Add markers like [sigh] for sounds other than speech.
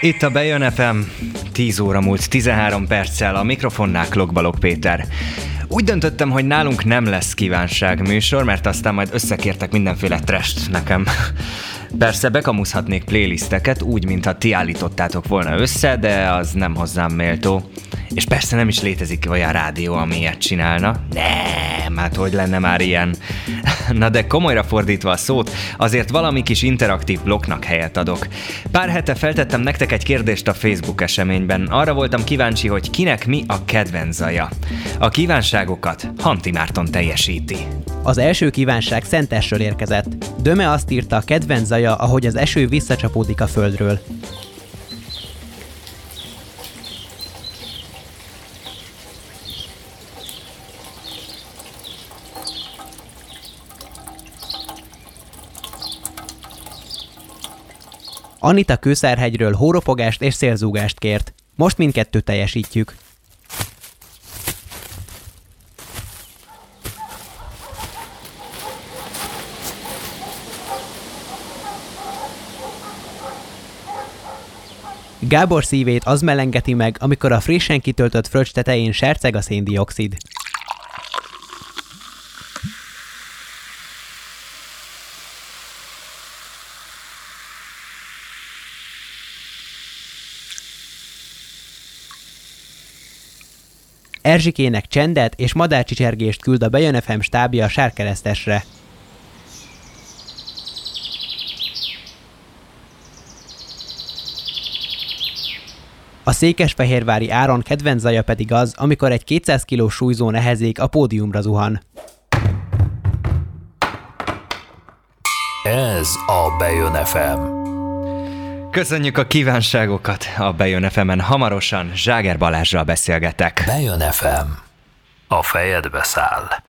Itt a Bejön FM, 10 óra múlt 13 perccel, a mikrofonnál Klokbalok Péter. Úgy döntöttem, hogy nálunk nem lesz kívánság műsor, mert aztán majd összekértek mindenféle trest nekem. Persze bekamuszhatnék playlisteket úgy, mintha ti állítottátok volna össze, de az nem hozzám méltó. És persze nem is létezik olyan rádió, ami ilyet csinálna. Nem, hát hogy lenne már ilyen. [laughs] Na de komolyra fordítva a szót, azért valami kis interaktív blokknak helyet adok. Pár hete feltettem nektek egy kérdést a Facebook eseményben. Arra voltam kíváncsi, hogy kinek mi a kedvenc zaja. A kívánságokat Hanti Márton teljesíti. Az első kívánság Szentesről érkezett. Döme azt írta, kedvenc zaja, ahogy az eső visszacsapódik a földről. Anita Kőszárhegyről hórofogást és szélzúgást kért. Most mindkettőt teljesítjük. Gábor szívét az melengeti meg, amikor a frissen kitöltött fröccs tetején serceg a széndiokszid. Erzsikének csendet és madárcsicsergést küld a Bejön FM stábja a sárkeresztesre. A székesfehérvári Áron kedvenc zaja pedig az, amikor egy 200 kg súlyzó nehezék a pódiumra zuhan. Ez a Bejön FM. Köszönjük a kívánságokat a Bejön FM-en. Hamarosan Zságer Balázsral beszélgetek. Bejön FM. A fejedbe száll.